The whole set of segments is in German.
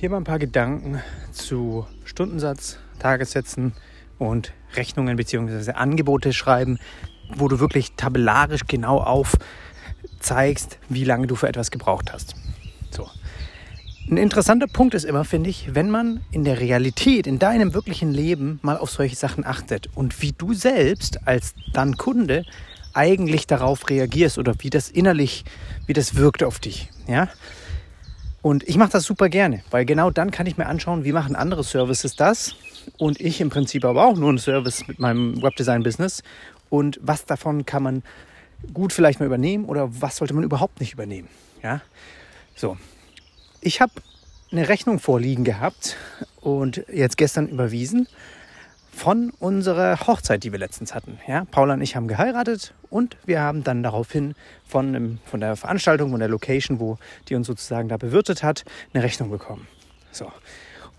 Hier mal ein paar Gedanken zu Stundensatz, Tagessätzen und Rechnungen bzw. Angebote schreiben, wo du wirklich tabellarisch genau aufzeigst, wie lange du für etwas gebraucht hast. So. Ein interessanter Punkt ist immer, finde ich, wenn man in der Realität, in deinem wirklichen Leben mal auf solche Sachen achtet und wie du selbst als dann Kunde eigentlich darauf reagierst oder wie das innerlich, wie das wirkt auf dich. Ja? Und ich mache das super gerne, weil genau dann kann ich mir anschauen, wie machen andere Services das und ich im Prinzip aber auch nur einen Service mit meinem Webdesign-Business und was davon kann man gut vielleicht mal übernehmen oder was sollte man überhaupt nicht übernehmen. Ja, so. Ich habe eine Rechnung vorliegen gehabt und jetzt gestern überwiesen von unserer Hochzeit, die wir letztens hatten. Ja, Paula und ich haben geheiratet und wir haben dann daraufhin von, von der Veranstaltung, von der Location, wo die uns sozusagen da bewirtet hat, eine Rechnung bekommen. So.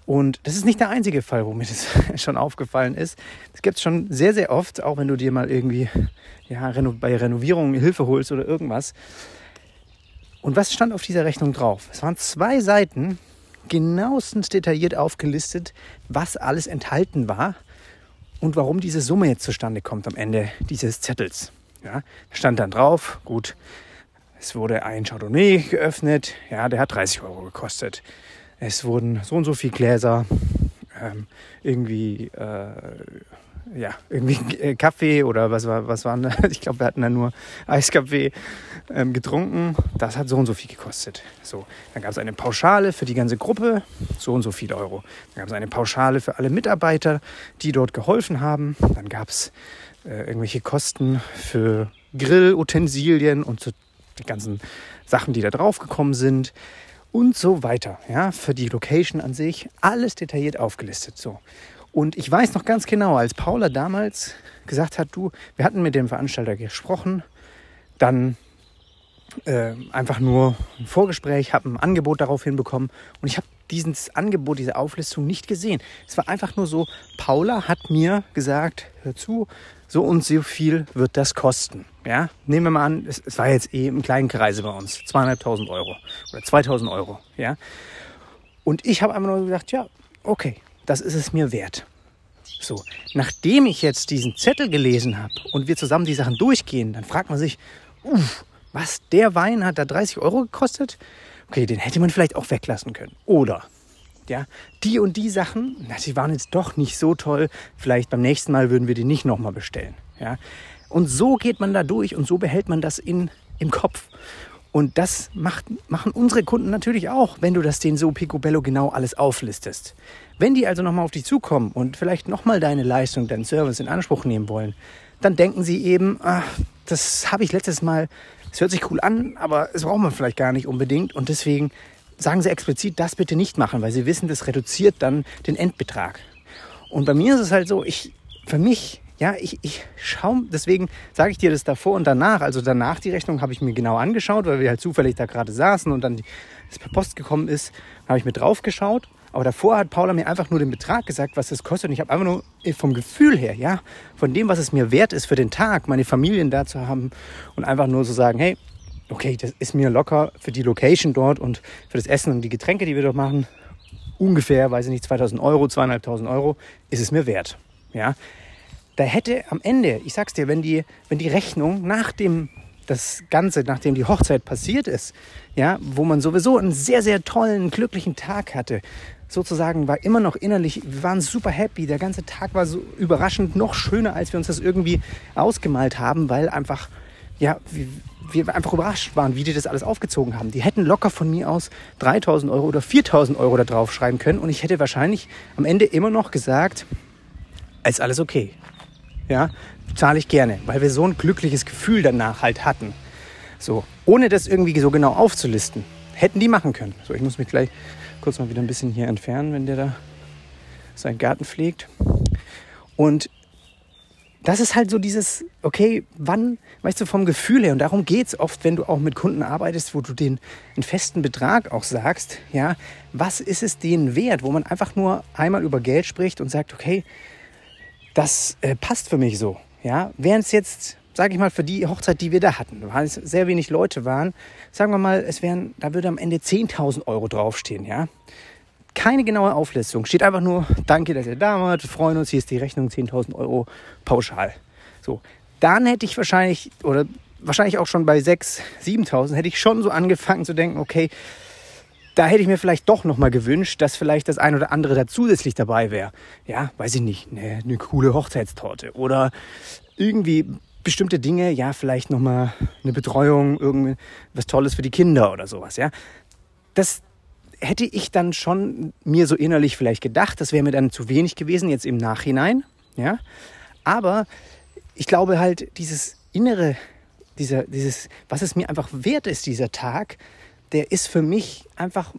Und das ist nicht der einzige Fall, wo mir das schon aufgefallen ist. Das gibt es schon sehr, sehr oft, auch wenn du dir mal irgendwie ja, bei Renovierungen Hilfe holst oder irgendwas. Und was stand auf dieser Rechnung drauf? Es waren zwei Seiten, genauestens detailliert aufgelistet, was alles enthalten war und warum diese Summe jetzt zustande kommt am Ende dieses Zettels. Ja, stand dann drauf, gut, es wurde ein Chardonnay geöffnet, ja, der hat 30 Euro gekostet. Es wurden so und so viele Gläser ähm, irgendwie, äh, ja, irgendwie äh, Kaffee oder was war, was waren, ich glaube, wir hatten da nur Eiskaffee ähm, getrunken. Das hat so und so viel gekostet. So, dann gab es eine Pauschale für die ganze Gruppe, so und so viel Euro. Dann gab es eine Pauschale für alle Mitarbeiter, die dort geholfen haben. Dann gab es äh, irgendwelche Kosten für Grillutensilien und so die ganzen Sachen, die da drauf gekommen sind und so weiter. Ja, für die Location an sich alles detailliert aufgelistet. So. Und ich weiß noch ganz genau, als Paula damals gesagt hat, du, wir hatten mit dem Veranstalter gesprochen, dann äh, einfach nur ein Vorgespräch, habe ein Angebot darauf hinbekommen und ich habe dieses Angebot, diese Auflistung nicht gesehen. Es war einfach nur so, Paula hat mir gesagt, hör zu, so und so viel wird das kosten. Ja, nehmen wir mal an, es, es war jetzt eh im kleinen Kreise bei uns, zweieinhalbtausend Euro oder 2000 Euro. Ja, und ich habe einfach nur gesagt, ja, okay, das ist es mir wert. So, nachdem ich jetzt diesen Zettel gelesen habe und wir zusammen die Sachen durchgehen, dann fragt man sich, uff, was, der Wein hat da 30 Euro gekostet? Okay, den hätte man vielleicht auch weglassen können. Oder, ja, die und die Sachen, na, die waren jetzt doch nicht so toll. Vielleicht beim nächsten Mal würden wir die nicht nochmal bestellen. Ja, und so geht man da durch und so behält man das in, im Kopf. Und das macht, machen unsere Kunden natürlich auch, wenn du das denen so picobello genau alles auflistest. Wenn die also nochmal auf dich zukommen und vielleicht nochmal deine Leistung, deinen Service in Anspruch nehmen wollen, dann denken sie eben, ach, das habe ich letztes Mal es hört sich cool an, aber es braucht man vielleicht gar nicht unbedingt. Und deswegen sagen sie explizit, das bitte nicht machen, weil sie wissen, das reduziert dann den Endbetrag. Und bei mir ist es halt so, ich, für mich, ja, ich, ich schaue, deswegen sage ich dir das davor und danach. Also danach die Rechnung habe ich mir genau angeschaut, weil wir halt zufällig da gerade saßen und dann die, das per Post gekommen ist, habe ich mir drauf geschaut aber davor hat Paula mir einfach nur den Betrag gesagt, was es kostet. Und ich habe einfach nur vom Gefühl her, ja, von dem, was es mir wert ist für den Tag, meine Familien da zu haben und einfach nur zu so sagen, hey, okay, das ist mir locker für die Location dort und für das Essen und die Getränke, die wir dort machen, ungefähr, weiß ich nicht, 2000 Euro, 2500 Euro, ist es mir wert. Ja, da hätte am Ende, ich sag's dir, wenn die, wenn die Rechnung nach dem das Ganze, nachdem die Hochzeit passiert ist, ja, wo man sowieso einen sehr, sehr tollen, glücklichen Tag hatte, sozusagen war immer noch innerlich, wir waren super happy. Der ganze Tag war so überraschend noch schöner, als wir uns das irgendwie ausgemalt haben, weil einfach, ja, wir, wir einfach überrascht waren, wie die das alles aufgezogen haben. Die hätten locker von mir aus 3000 Euro oder 4000 Euro da drauf schreiben können und ich hätte wahrscheinlich am Ende immer noch gesagt, ist alles okay. Ja, zahle ich gerne, weil wir so ein glückliches Gefühl danach halt hatten. So, ohne das irgendwie so genau aufzulisten, hätten die machen können. So, ich muss mich gleich kurz mal wieder ein bisschen hier entfernen, wenn der da seinen Garten pflegt. Und das ist halt so dieses, okay, wann, weißt du, vom Gefühl her, und darum geht es oft, wenn du auch mit Kunden arbeitest, wo du den einen festen Betrag auch sagst, ja, was ist es denen wert, wo man einfach nur einmal über Geld spricht und sagt, okay, das äh, passt für mich so. Ja, während es jetzt, sage ich mal, für die Hochzeit, die wir da hatten, weil es sehr wenig Leute waren, sagen wir mal, es wären, da würde am Ende 10.000 Euro draufstehen, ja. keine genaue Auflistung. Steht einfach nur, danke, dass ihr da wart, freuen uns, hier ist die Rechnung 10.000 Euro pauschal. So, dann hätte ich wahrscheinlich, oder wahrscheinlich auch schon bei 6.000, 7.000, hätte ich schon so angefangen zu denken, okay, da hätte ich mir vielleicht doch nochmal gewünscht, dass vielleicht das ein oder andere da zusätzlich dabei wäre. Ja, weiß ich nicht, eine, eine coole Hochzeitstorte oder irgendwie bestimmte Dinge, ja, vielleicht nochmal eine Betreuung, irgendwas Tolles für die Kinder oder sowas, ja. Das hätte ich dann schon mir so innerlich vielleicht gedacht, das wäre mir dann zu wenig gewesen, jetzt im Nachhinein, ja. Aber ich glaube halt, dieses innere, dieser, dieses, was es mir einfach wert ist, dieser Tag, der ist für mich einfach,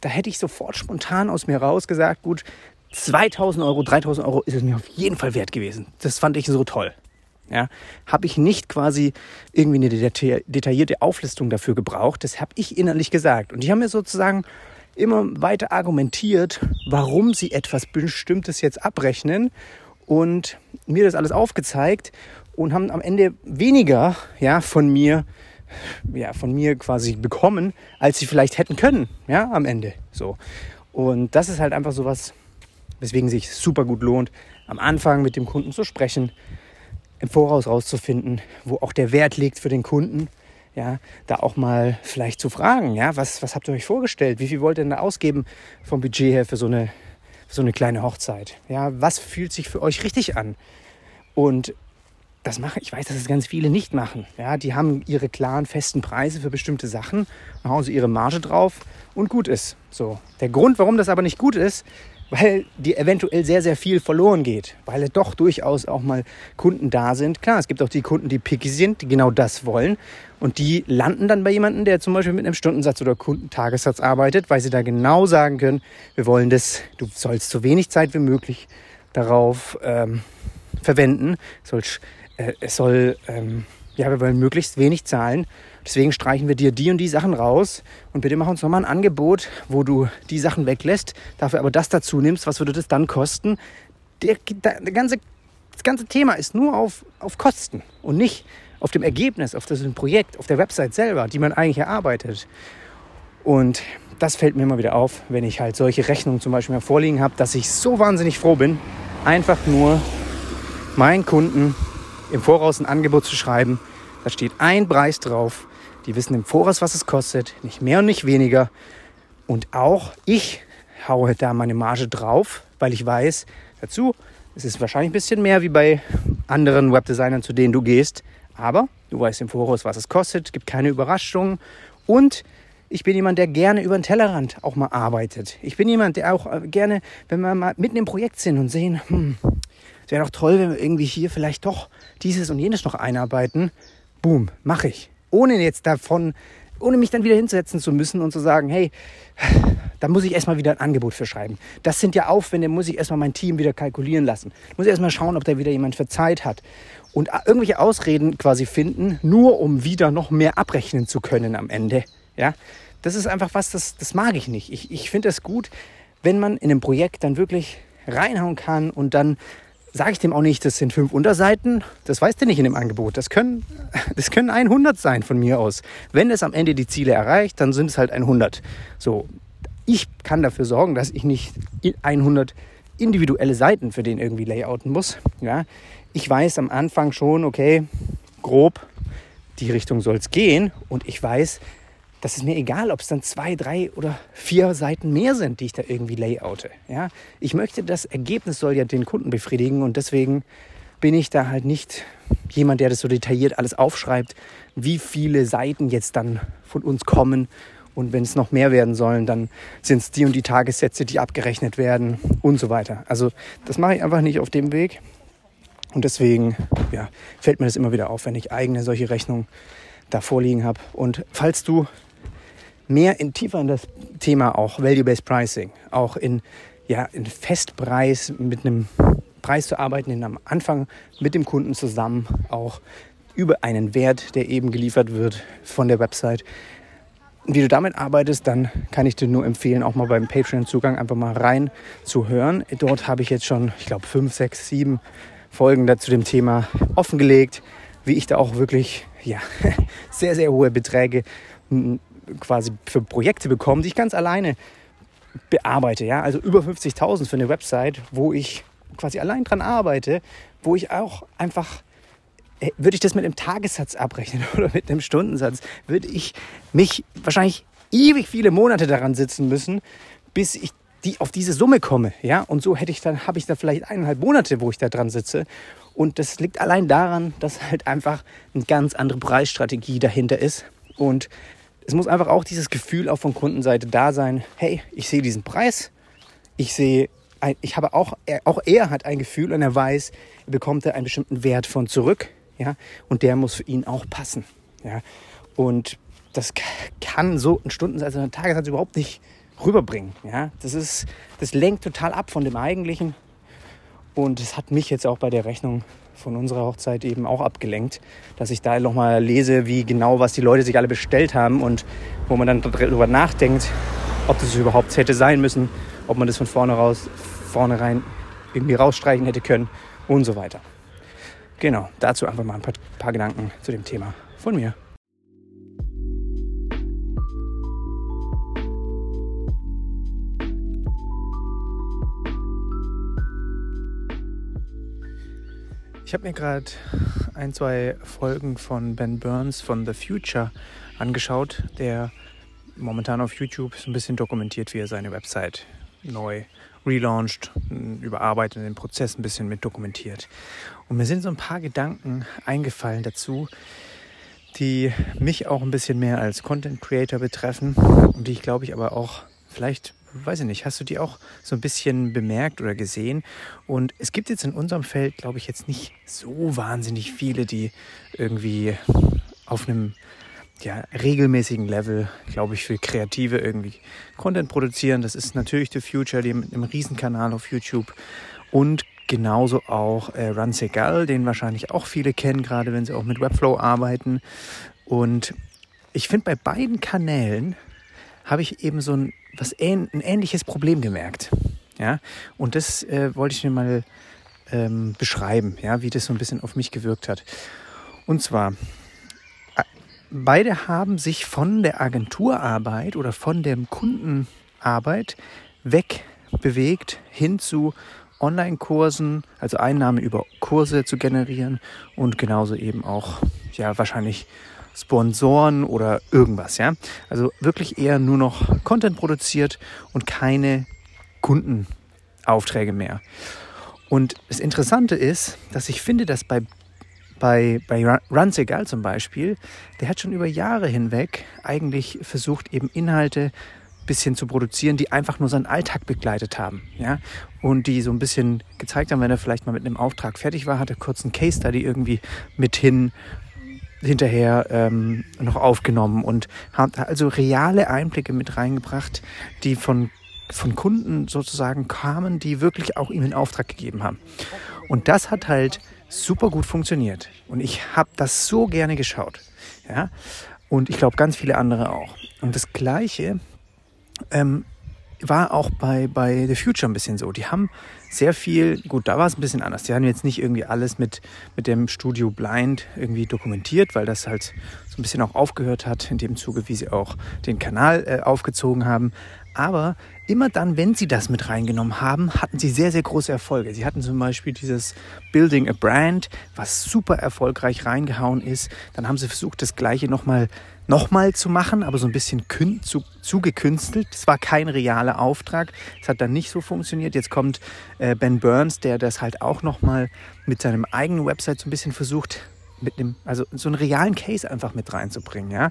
da hätte ich sofort spontan aus mir raus gesagt, gut, 2000 Euro, 3000 Euro ist es mir auf jeden Fall wert gewesen. Das fand ich so toll. Ja, habe ich nicht quasi irgendwie eine detaillierte Auflistung dafür gebraucht. Das habe ich innerlich gesagt. Und die haben mir sozusagen immer weiter argumentiert, warum sie etwas Bestimmtes jetzt abrechnen und mir das alles aufgezeigt und haben am Ende weniger ja, von mir ja, von mir quasi bekommen, als sie vielleicht hätten können, ja, am Ende. So. Und das ist halt einfach so was, weswegen sich super gut lohnt, am Anfang mit dem Kunden zu sprechen, im Voraus rauszufinden, wo auch der Wert liegt für den Kunden. Ja, da auch mal vielleicht zu fragen, ja, was, was habt ihr euch vorgestellt? Wie viel wollt ihr denn da ausgeben vom Budget her für so eine, für so eine kleine Hochzeit? Ja, was fühlt sich für euch richtig an? Und das mache ich weiß, dass es ganz viele nicht machen. Ja, die haben ihre klaren festen Preise für bestimmte Sachen, hauen sie ihre Marge drauf und gut ist. So. Der Grund, warum das aber nicht gut ist, weil dir eventuell sehr, sehr viel verloren geht, weil doch durchaus auch mal Kunden da sind. Klar, es gibt auch die Kunden, die picky sind, die genau das wollen und die landen dann bei jemandem, der zum Beispiel mit einem Stundensatz oder Kundentagessatz arbeitet, weil sie da genau sagen können, wir wollen das, du sollst so wenig Zeit wie möglich darauf ähm, verwenden, sollst äh, es soll, ähm, ja, wir wollen möglichst wenig zahlen. Deswegen streichen wir dir die und die Sachen raus und bitte mach uns nochmal ein Angebot, wo du die Sachen weglässt, dafür aber das dazu nimmst, was würde das dann kosten? Der, der, der ganze, das ganze Thema ist nur auf, auf Kosten und nicht auf dem Ergebnis, auf das Projekt, auf der Website selber, die man eigentlich erarbeitet. Und das fällt mir immer wieder auf, wenn ich halt solche Rechnungen zum Beispiel mal vorliegen habe, dass ich so wahnsinnig froh bin, einfach nur meinen Kunden im Voraus ein Angebot zu schreiben. Da steht ein Preis drauf. Die wissen im Voraus, was es kostet. Nicht mehr und nicht weniger. Und auch ich haue da meine Marge drauf, weil ich weiß, dazu, es ist wahrscheinlich ein bisschen mehr wie bei anderen Webdesignern, zu denen du gehst. Aber du weißt im Voraus, was es kostet, gibt keine Überraschungen. Und ich bin jemand, der gerne über den Tellerrand auch mal arbeitet. Ich bin jemand, der auch gerne, wenn wir mal mitten im Projekt sind und sehen, hm, es wäre doch toll, wenn wir irgendwie hier vielleicht doch dieses und jenes noch einarbeiten. Boom, mache ich. Ohne jetzt davon, ohne mich dann wieder hinsetzen zu müssen und zu sagen, hey, da muss ich erstmal wieder ein Angebot für schreiben. Das sind ja Aufwände, muss ich erstmal mein Team wieder kalkulieren lassen. Muss ich erstmal schauen, ob da wieder jemand für Zeit hat. Und irgendwelche Ausreden quasi finden, nur um wieder noch mehr abrechnen zu können am Ende. Ja, das ist einfach was, das, das mag ich nicht. Ich, ich finde es gut, wenn man in einem Projekt dann wirklich reinhauen kann und dann sage ich dem auch nicht, das sind fünf Unterseiten. Das weißt du nicht in dem Angebot. Das können, das können 100 sein von mir aus. Wenn es am Ende die Ziele erreicht, dann sind es halt 100. So, ich kann dafür sorgen, dass ich nicht 100 individuelle Seiten für den irgendwie layouten muss. Ja, ich weiß am Anfang schon, okay, grob, die Richtung soll es gehen. Und ich weiß, das ist mir egal, ob es dann zwei, drei oder vier Seiten mehr sind, die ich da irgendwie layoute. Ja? Ich möchte, das Ergebnis soll ja den Kunden befriedigen und deswegen bin ich da halt nicht jemand, der das so detailliert alles aufschreibt, wie viele Seiten jetzt dann von uns kommen. Und wenn es noch mehr werden sollen, dann sind es die und die Tagessätze, die abgerechnet werden und so weiter. Also das mache ich einfach nicht auf dem Weg. Und deswegen ja, fällt mir das immer wieder auf, wenn ich eigene solche Rechnungen da vorliegen habe. Und falls du mehr in tiefer in das Thema auch Value-Based Pricing, auch in, ja, in Festpreis mit einem Preis zu arbeiten, den am Anfang mit dem Kunden zusammen auch über einen Wert, der eben geliefert wird von der Website. Wie du damit arbeitest, dann kann ich dir nur empfehlen, auch mal beim Patreon-Zugang einfach mal rein zu hören. Dort habe ich jetzt schon, ich glaube, fünf, sechs, sieben Folgen dazu dem Thema offengelegt, wie ich da auch wirklich ja, sehr, sehr hohe Beträge quasi für Projekte bekommen, die ich ganz alleine bearbeite. Ja? Also über 50.000 für eine Website, wo ich quasi allein dran arbeite, wo ich auch einfach äh, würde ich das mit einem Tagessatz abrechnen oder mit einem Stundensatz, würde ich mich wahrscheinlich ewig viele Monate daran sitzen müssen, bis ich die auf diese Summe komme. Ja? Und so hätte ich dann, habe ich da vielleicht eineinhalb Monate, wo ich da dran sitze. Und das liegt allein daran, dass halt einfach eine ganz andere Preisstrategie dahinter ist. Und es muss einfach auch dieses Gefühl auch von Kundenseite da sein, hey, ich sehe diesen Preis, ich sehe, ich habe auch, auch er hat ein Gefühl und er weiß, er bekommt da einen bestimmten Wert von zurück, ja, und der muss für ihn auch passen, ja. Und das kann so ein Stundensatz oder ein Tagessatz überhaupt nicht rüberbringen. Ja? Das, ist, das lenkt total ab von dem Eigentlichen. Und es hat mich jetzt auch bei der Rechnung von unserer Hochzeit eben auch abgelenkt, dass ich da nochmal lese, wie genau, was die Leute sich alle bestellt haben und wo man dann darüber nachdenkt, ob das überhaupt hätte sein müssen, ob man das von vorne raus, vornherein irgendwie rausstreichen hätte können und so weiter. Genau, dazu einfach mal ein paar, paar Gedanken zu dem Thema von mir. Habe mir gerade ein, zwei Folgen von Ben Burns von The Future angeschaut, der momentan auf YouTube so ein bisschen dokumentiert, wie er seine Website neu relaunched, überarbeitet, den Prozess ein bisschen mit dokumentiert. Und mir sind so ein paar Gedanken eingefallen dazu, die mich auch ein bisschen mehr als Content Creator betreffen und die ich glaube ich aber auch vielleicht weiß ich nicht, hast du die auch so ein bisschen bemerkt oder gesehen? Und es gibt jetzt in unserem Feld, glaube ich, jetzt nicht so wahnsinnig viele, die irgendwie auf einem ja, regelmäßigen Level, glaube ich, für Kreative irgendwie Content produzieren. Das ist natürlich The Future, die mit einem Riesenkanal auf YouTube und genauso auch äh, Run Segal, den wahrscheinlich auch viele kennen, gerade wenn sie auch mit Webflow arbeiten. Und ich finde bei beiden Kanälen habe ich eben so ein, was ähn, ein ähnliches Problem gemerkt. Ja? Und das äh, wollte ich mir mal ähm, beschreiben, ja, wie das so ein bisschen auf mich gewirkt hat. Und zwar, beide haben sich von der Agenturarbeit oder von der Kundenarbeit wegbewegt hin zu Online-Kursen, also Einnahmen über Kurse zu generieren und genauso eben auch ja wahrscheinlich Sponsoren oder irgendwas, ja. Also wirklich eher nur noch Content produziert und keine Kundenaufträge mehr. Und das Interessante ist, dass ich finde, dass bei, bei, bei Ransegal zum Beispiel, der hat schon über Jahre hinweg eigentlich versucht, eben Inhalte bisschen zu produzieren, die einfach nur seinen Alltag begleitet haben, ja, und die so ein bisschen gezeigt haben, wenn er vielleicht mal mit einem Auftrag fertig war, hat er kurz einen Case Study irgendwie mit hin hinterher ähm, noch aufgenommen und hat also reale Einblicke mit reingebracht, die von, von Kunden sozusagen kamen, die wirklich auch ihm in Auftrag gegeben haben. Und das hat halt super gut funktioniert. Und ich habe das so gerne geschaut. Ja? Und ich glaube, ganz viele andere auch. Und das Gleiche ähm, war auch bei, bei The Future ein bisschen so. Die haben sehr viel, gut, da war es ein bisschen anders. Die haben jetzt nicht irgendwie alles mit, mit dem Studio Blind irgendwie dokumentiert, weil das halt so ein bisschen auch aufgehört hat, in dem Zuge, wie sie auch den Kanal äh, aufgezogen haben. Aber immer dann, wenn sie das mit reingenommen haben, hatten sie sehr, sehr große Erfolge. Sie hatten zum Beispiel dieses Building a Brand, was super erfolgreich reingehauen ist. Dann haben sie versucht, das Gleiche nochmal nochmal zu machen, aber so ein bisschen zu, zugekünstelt. Das war kein realer Auftrag. Es hat dann nicht so funktioniert. Jetzt kommt äh, Ben Burns, der das halt auch nochmal mit seinem eigenen Website so ein bisschen versucht mit einem, also so einen realen Case einfach mit reinzubringen, ja.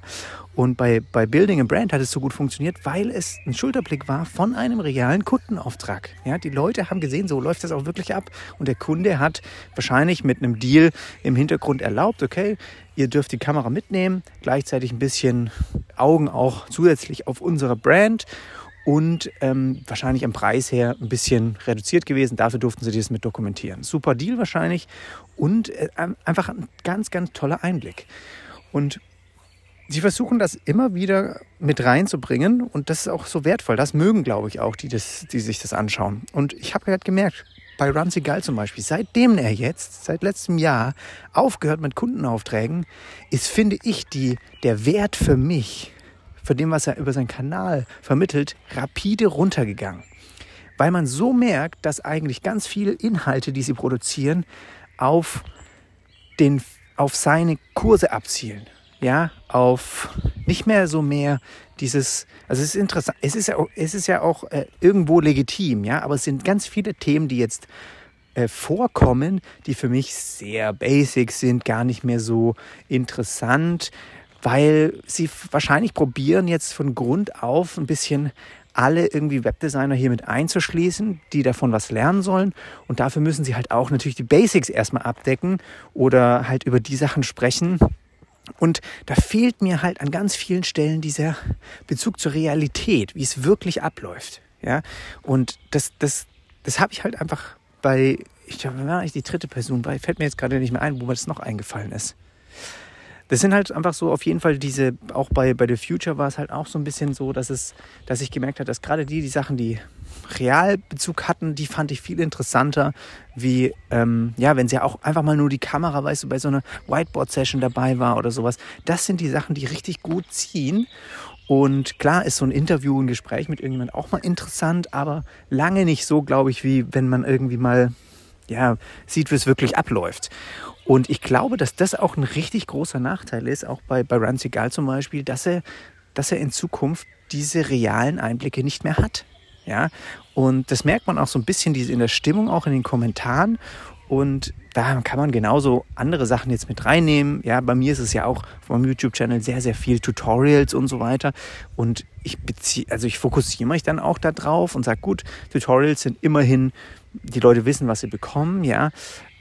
Und bei, bei Building a Brand hat es so gut funktioniert, weil es ein Schulterblick war von einem realen Kundenauftrag. Ja, die Leute haben gesehen, so läuft das auch wirklich ab. Und der Kunde hat wahrscheinlich mit einem Deal im Hintergrund erlaubt, okay, ihr dürft die Kamera mitnehmen, gleichzeitig ein bisschen Augen auch zusätzlich auf unsere Brand und ähm, wahrscheinlich am Preis her ein bisschen reduziert gewesen. Dafür durften sie das mit dokumentieren. Super Deal wahrscheinlich und äh, einfach ein ganz, ganz toller Einblick. Und sie versuchen das immer wieder mit reinzubringen und das ist auch so wertvoll. Das mögen, glaube ich, auch die, das, die sich das anschauen. Und ich habe gerade gemerkt, bei Ramsey Gall zum Beispiel, seitdem er jetzt, seit letztem Jahr, aufgehört mit Kundenaufträgen, ist, finde ich, die, der Wert für mich von dem, was er über seinen Kanal vermittelt, rapide runtergegangen. Weil man so merkt, dass eigentlich ganz viele Inhalte, die sie produzieren, auf, den, auf seine Kurse abzielen. Ja, auf nicht mehr so mehr dieses, also es ist interessant, es ist ja, es ist ja auch äh, irgendwo legitim, ja, aber es sind ganz viele Themen, die jetzt äh, vorkommen, die für mich sehr basic sind, gar nicht mehr so interessant, weil sie wahrscheinlich probieren jetzt von Grund auf ein bisschen alle irgendwie Webdesigner hier mit einzuschließen, die davon was lernen sollen. Und dafür müssen sie halt auch natürlich die Basics erstmal abdecken oder halt über die Sachen sprechen. Und da fehlt mir halt an ganz vielen Stellen dieser Bezug zur Realität, wie es wirklich abläuft. Ja, und das, das, das habe ich halt einfach bei, ich glaube, war eigentlich die dritte Person bei, fällt mir jetzt gerade nicht mehr ein, wo mir das noch eingefallen ist. Das sind halt einfach so auf jeden Fall diese, auch bei, bei The Future war es halt auch so ein bisschen so, dass es, dass ich gemerkt habe, dass gerade die, die Sachen, die Realbezug hatten, die fand ich viel interessanter, wie, ähm, ja, wenn sie auch einfach mal nur die Kamera, weißt du, bei so einer Whiteboard-Session dabei war oder sowas. Das sind die Sachen, die richtig gut ziehen. Und klar ist so ein Interview, ein Gespräch mit irgendjemand auch mal interessant, aber lange nicht so, glaube ich, wie wenn man irgendwie mal ja, sieht, wie es wirklich abläuft. Und ich glaube, dass das auch ein richtig großer Nachteil ist, auch bei, bei Run Seagal zum Beispiel, dass er, dass er in Zukunft diese realen Einblicke nicht mehr hat. Ja, und das merkt man auch so ein bisschen in der Stimmung, auch in den Kommentaren. Und da kann man genauso andere Sachen jetzt mit reinnehmen. Ja, bei mir ist es ja auch vom YouTube-Channel sehr, sehr viel Tutorials und so weiter. Und ich beziehe, also ich fokussiere mich dann auch da drauf und sage, gut, Tutorials sind immerhin, die Leute wissen, was sie bekommen, ja.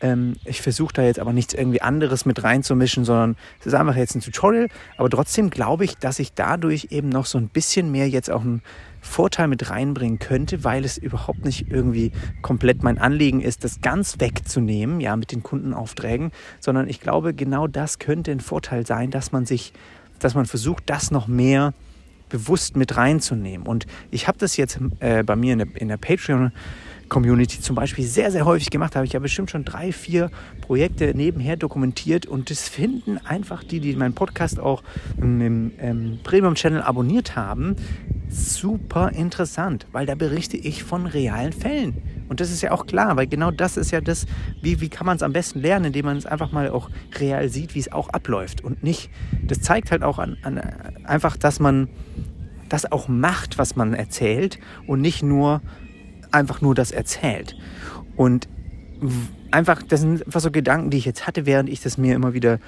Ähm, ich versuche da jetzt aber nichts irgendwie anderes mit reinzumischen, sondern es ist einfach jetzt ein Tutorial. Aber trotzdem glaube ich, dass ich dadurch eben noch so ein bisschen mehr jetzt auch einen Vorteil mit reinbringen könnte, weil es überhaupt nicht irgendwie komplett mein Anliegen ist, das ganz wegzunehmen, ja, mit den Kundenaufträgen, sondern ich glaube, genau das könnte ein Vorteil sein, dass man sich, dass man versucht, das noch mehr bewusst mit reinzunehmen. Und ich habe das jetzt äh, bei mir in der, in der Patreon Community zum Beispiel sehr, sehr häufig gemacht habe. Ich habe bestimmt schon drei, vier Projekte nebenher dokumentiert und das finden einfach die, die meinen Podcast auch im ähm, Premium-Channel abonniert haben, super interessant, weil da berichte ich von realen Fällen. Und das ist ja auch klar, weil genau das ist ja das, wie, wie kann man es am besten lernen, indem man es einfach mal auch real sieht, wie es auch abläuft. Und nicht, das zeigt halt auch an, an einfach, dass man das auch macht, was man erzählt und nicht nur einfach nur das erzählt. Und einfach, das sind einfach so Gedanken, die ich jetzt hatte, während ich das mir immer wieder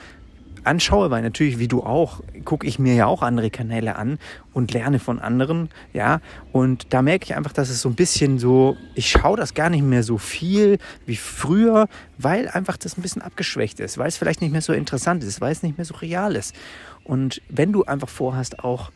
anschaue, weil natürlich, wie du auch, gucke ich mir ja auch andere Kanäle an und lerne von anderen, ja. Und da merke ich einfach, dass es so ein bisschen so, ich schaue das gar nicht mehr so viel wie früher, weil einfach das ein bisschen abgeschwächt ist, weil es vielleicht nicht mehr so interessant ist, weil es nicht mehr so real ist. Und wenn du einfach vorhast, auch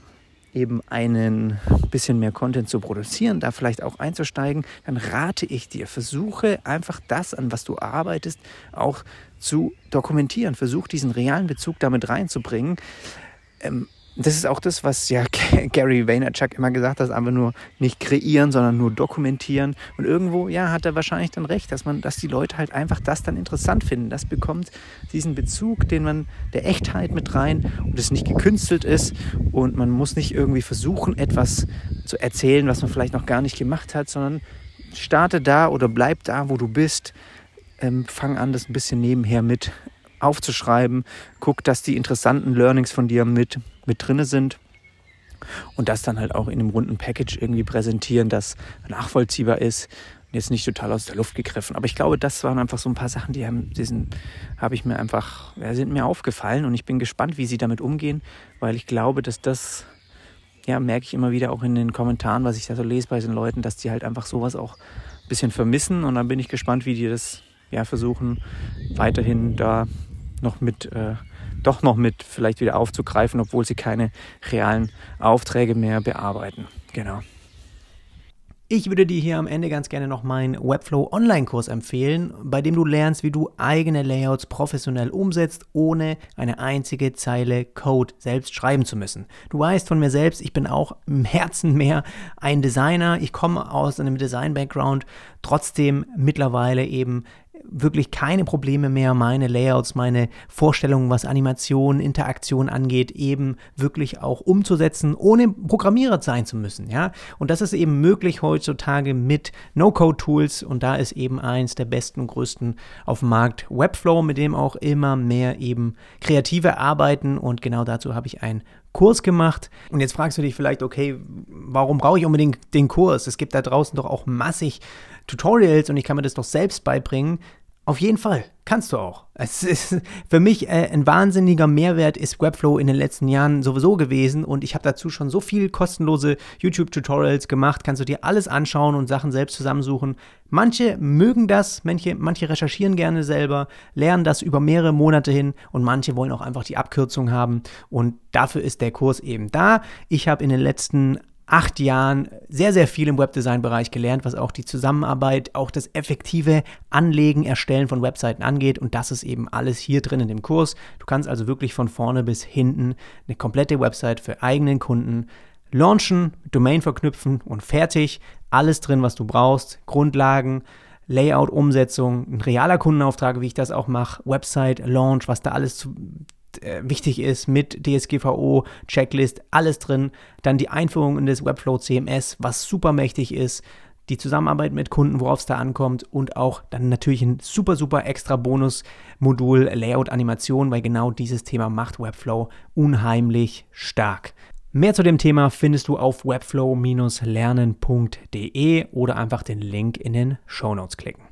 eben einen bisschen mehr Content zu produzieren, da vielleicht auch einzusteigen, dann rate ich dir, versuche einfach das, an was du arbeitest, auch zu dokumentieren. Versuch diesen realen Bezug damit reinzubringen. Ähm, das ist auch das, was ja Gary Vaynerchuk immer gesagt hat, einfach nur nicht kreieren, sondern nur dokumentieren. Und irgendwo, ja, hat er wahrscheinlich dann recht, dass man, dass die Leute halt einfach das dann interessant finden. Das bekommt diesen Bezug, den man der Echtheit mit rein und es nicht gekünstelt ist und man muss nicht irgendwie versuchen, etwas zu erzählen, was man vielleicht noch gar nicht gemacht hat, sondern starte da oder bleib da, wo du bist. Ähm, fang an, das ein bisschen nebenher mit aufzuschreiben. Guck, dass die interessanten Learnings von dir mit, mit drinne sind. Und das dann halt auch in einem runden Package irgendwie präsentieren, das nachvollziehbar ist. Und jetzt nicht total aus der Luft gegriffen. Aber ich glaube, das waren einfach so ein paar Sachen, die haben, diesen, habe ich mir einfach, ja, sind mir aufgefallen. Und ich bin gespannt, wie sie damit umgehen, weil ich glaube, dass das, ja, merke ich immer wieder auch in den Kommentaren, was ich da so lese bei den Leuten, dass die halt einfach sowas auch ein bisschen vermissen. Und dann bin ich gespannt, wie die das ja versuchen, weiterhin da noch mit, äh, doch noch mit vielleicht wieder aufzugreifen, obwohl sie keine realen Aufträge mehr bearbeiten. Genau. Ich würde dir hier am Ende ganz gerne noch meinen Webflow Online-Kurs empfehlen, bei dem du lernst, wie du eigene Layouts professionell umsetzt, ohne eine einzige Zeile Code selbst schreiben zu müssen. Du weißt von mir selbst, ich bin auch im Herzen mehr ein Designer. Ich komme aus einem Design-Background, trotzdem mittlerweile eben wirklich keine Probleme mehr, meine Layouts, meine Vorstellungen, was Animation, Interaktion angeht, eben wirklich auch umzusetzen, ohne Programmierer sein zu müssen. Ja? Und das ist eben möglich heutzutage mit No-Code-Tools und da ist eben eins der besten und größten auf dem Markt Webflow, mit dem auch immer mehr eben Kreative arbeiten und genau dazu habe ich ein Kurs gemacht. Und jetzt fragst du dich vielleicht, okay, warum brauche ich unbedingt den Kurs? Es gibt da draußen doch auch massig Tutorials und ich kann mir das doch selbst beibringen. Auf jeden Fall, kannst du auch. Es ist für mich äh, ein wahnsinniger Mehrwert ist Webflow in den letzten Jahren sowieso gewesen und ich habe dazu schon so viel kostenlose YouTube-Tutorials gemacht. Kannst du dir alles anschauen und Sachen selbst zusammensuchen. Manche mögen das, manche, manche recherchieren gerne selber, lernen das über mehrere Monate hin und manche wollen auch einfach die Abkürzung haben und dafür ist der Kurs eben da. Ich habe in den letzten acht Jahren sehr, sehr viel im Webdesign-Bereich gelernt, was auch die Zusammenarbeit, auch das effektive Anlegen, Erstellen von Webseiten angeht. Und das ist eben alles hier drin in dem Kurs. Du kannst also wirklich von vorne bis hinten eine komplette Website für eigenen Kunden launchen, Domain verknüpfen und fertig. Alles drin, was du brauchst. Grundlagen, Layout, Umsetzung, ein realer Kundenauftrag, wie ich das auch mache, Website, Launch, was da alles zu, wichtig ist mit DSGVO, Checklist, alles drin. Dann die Einführung in das Webflow CMS, was super mächtig ist. Die Zusammenarbeit mit Kunden, worauf es da ankommt und auch dann natürlich ein super, super extra Bonus-Modul Layout Animation, weil genau dieses Thema macht Webflow unheimlich stark. Mehr zu dem Thema findest du auf webflow-lernen.de oder einfach den Link in den Show Notes klicken.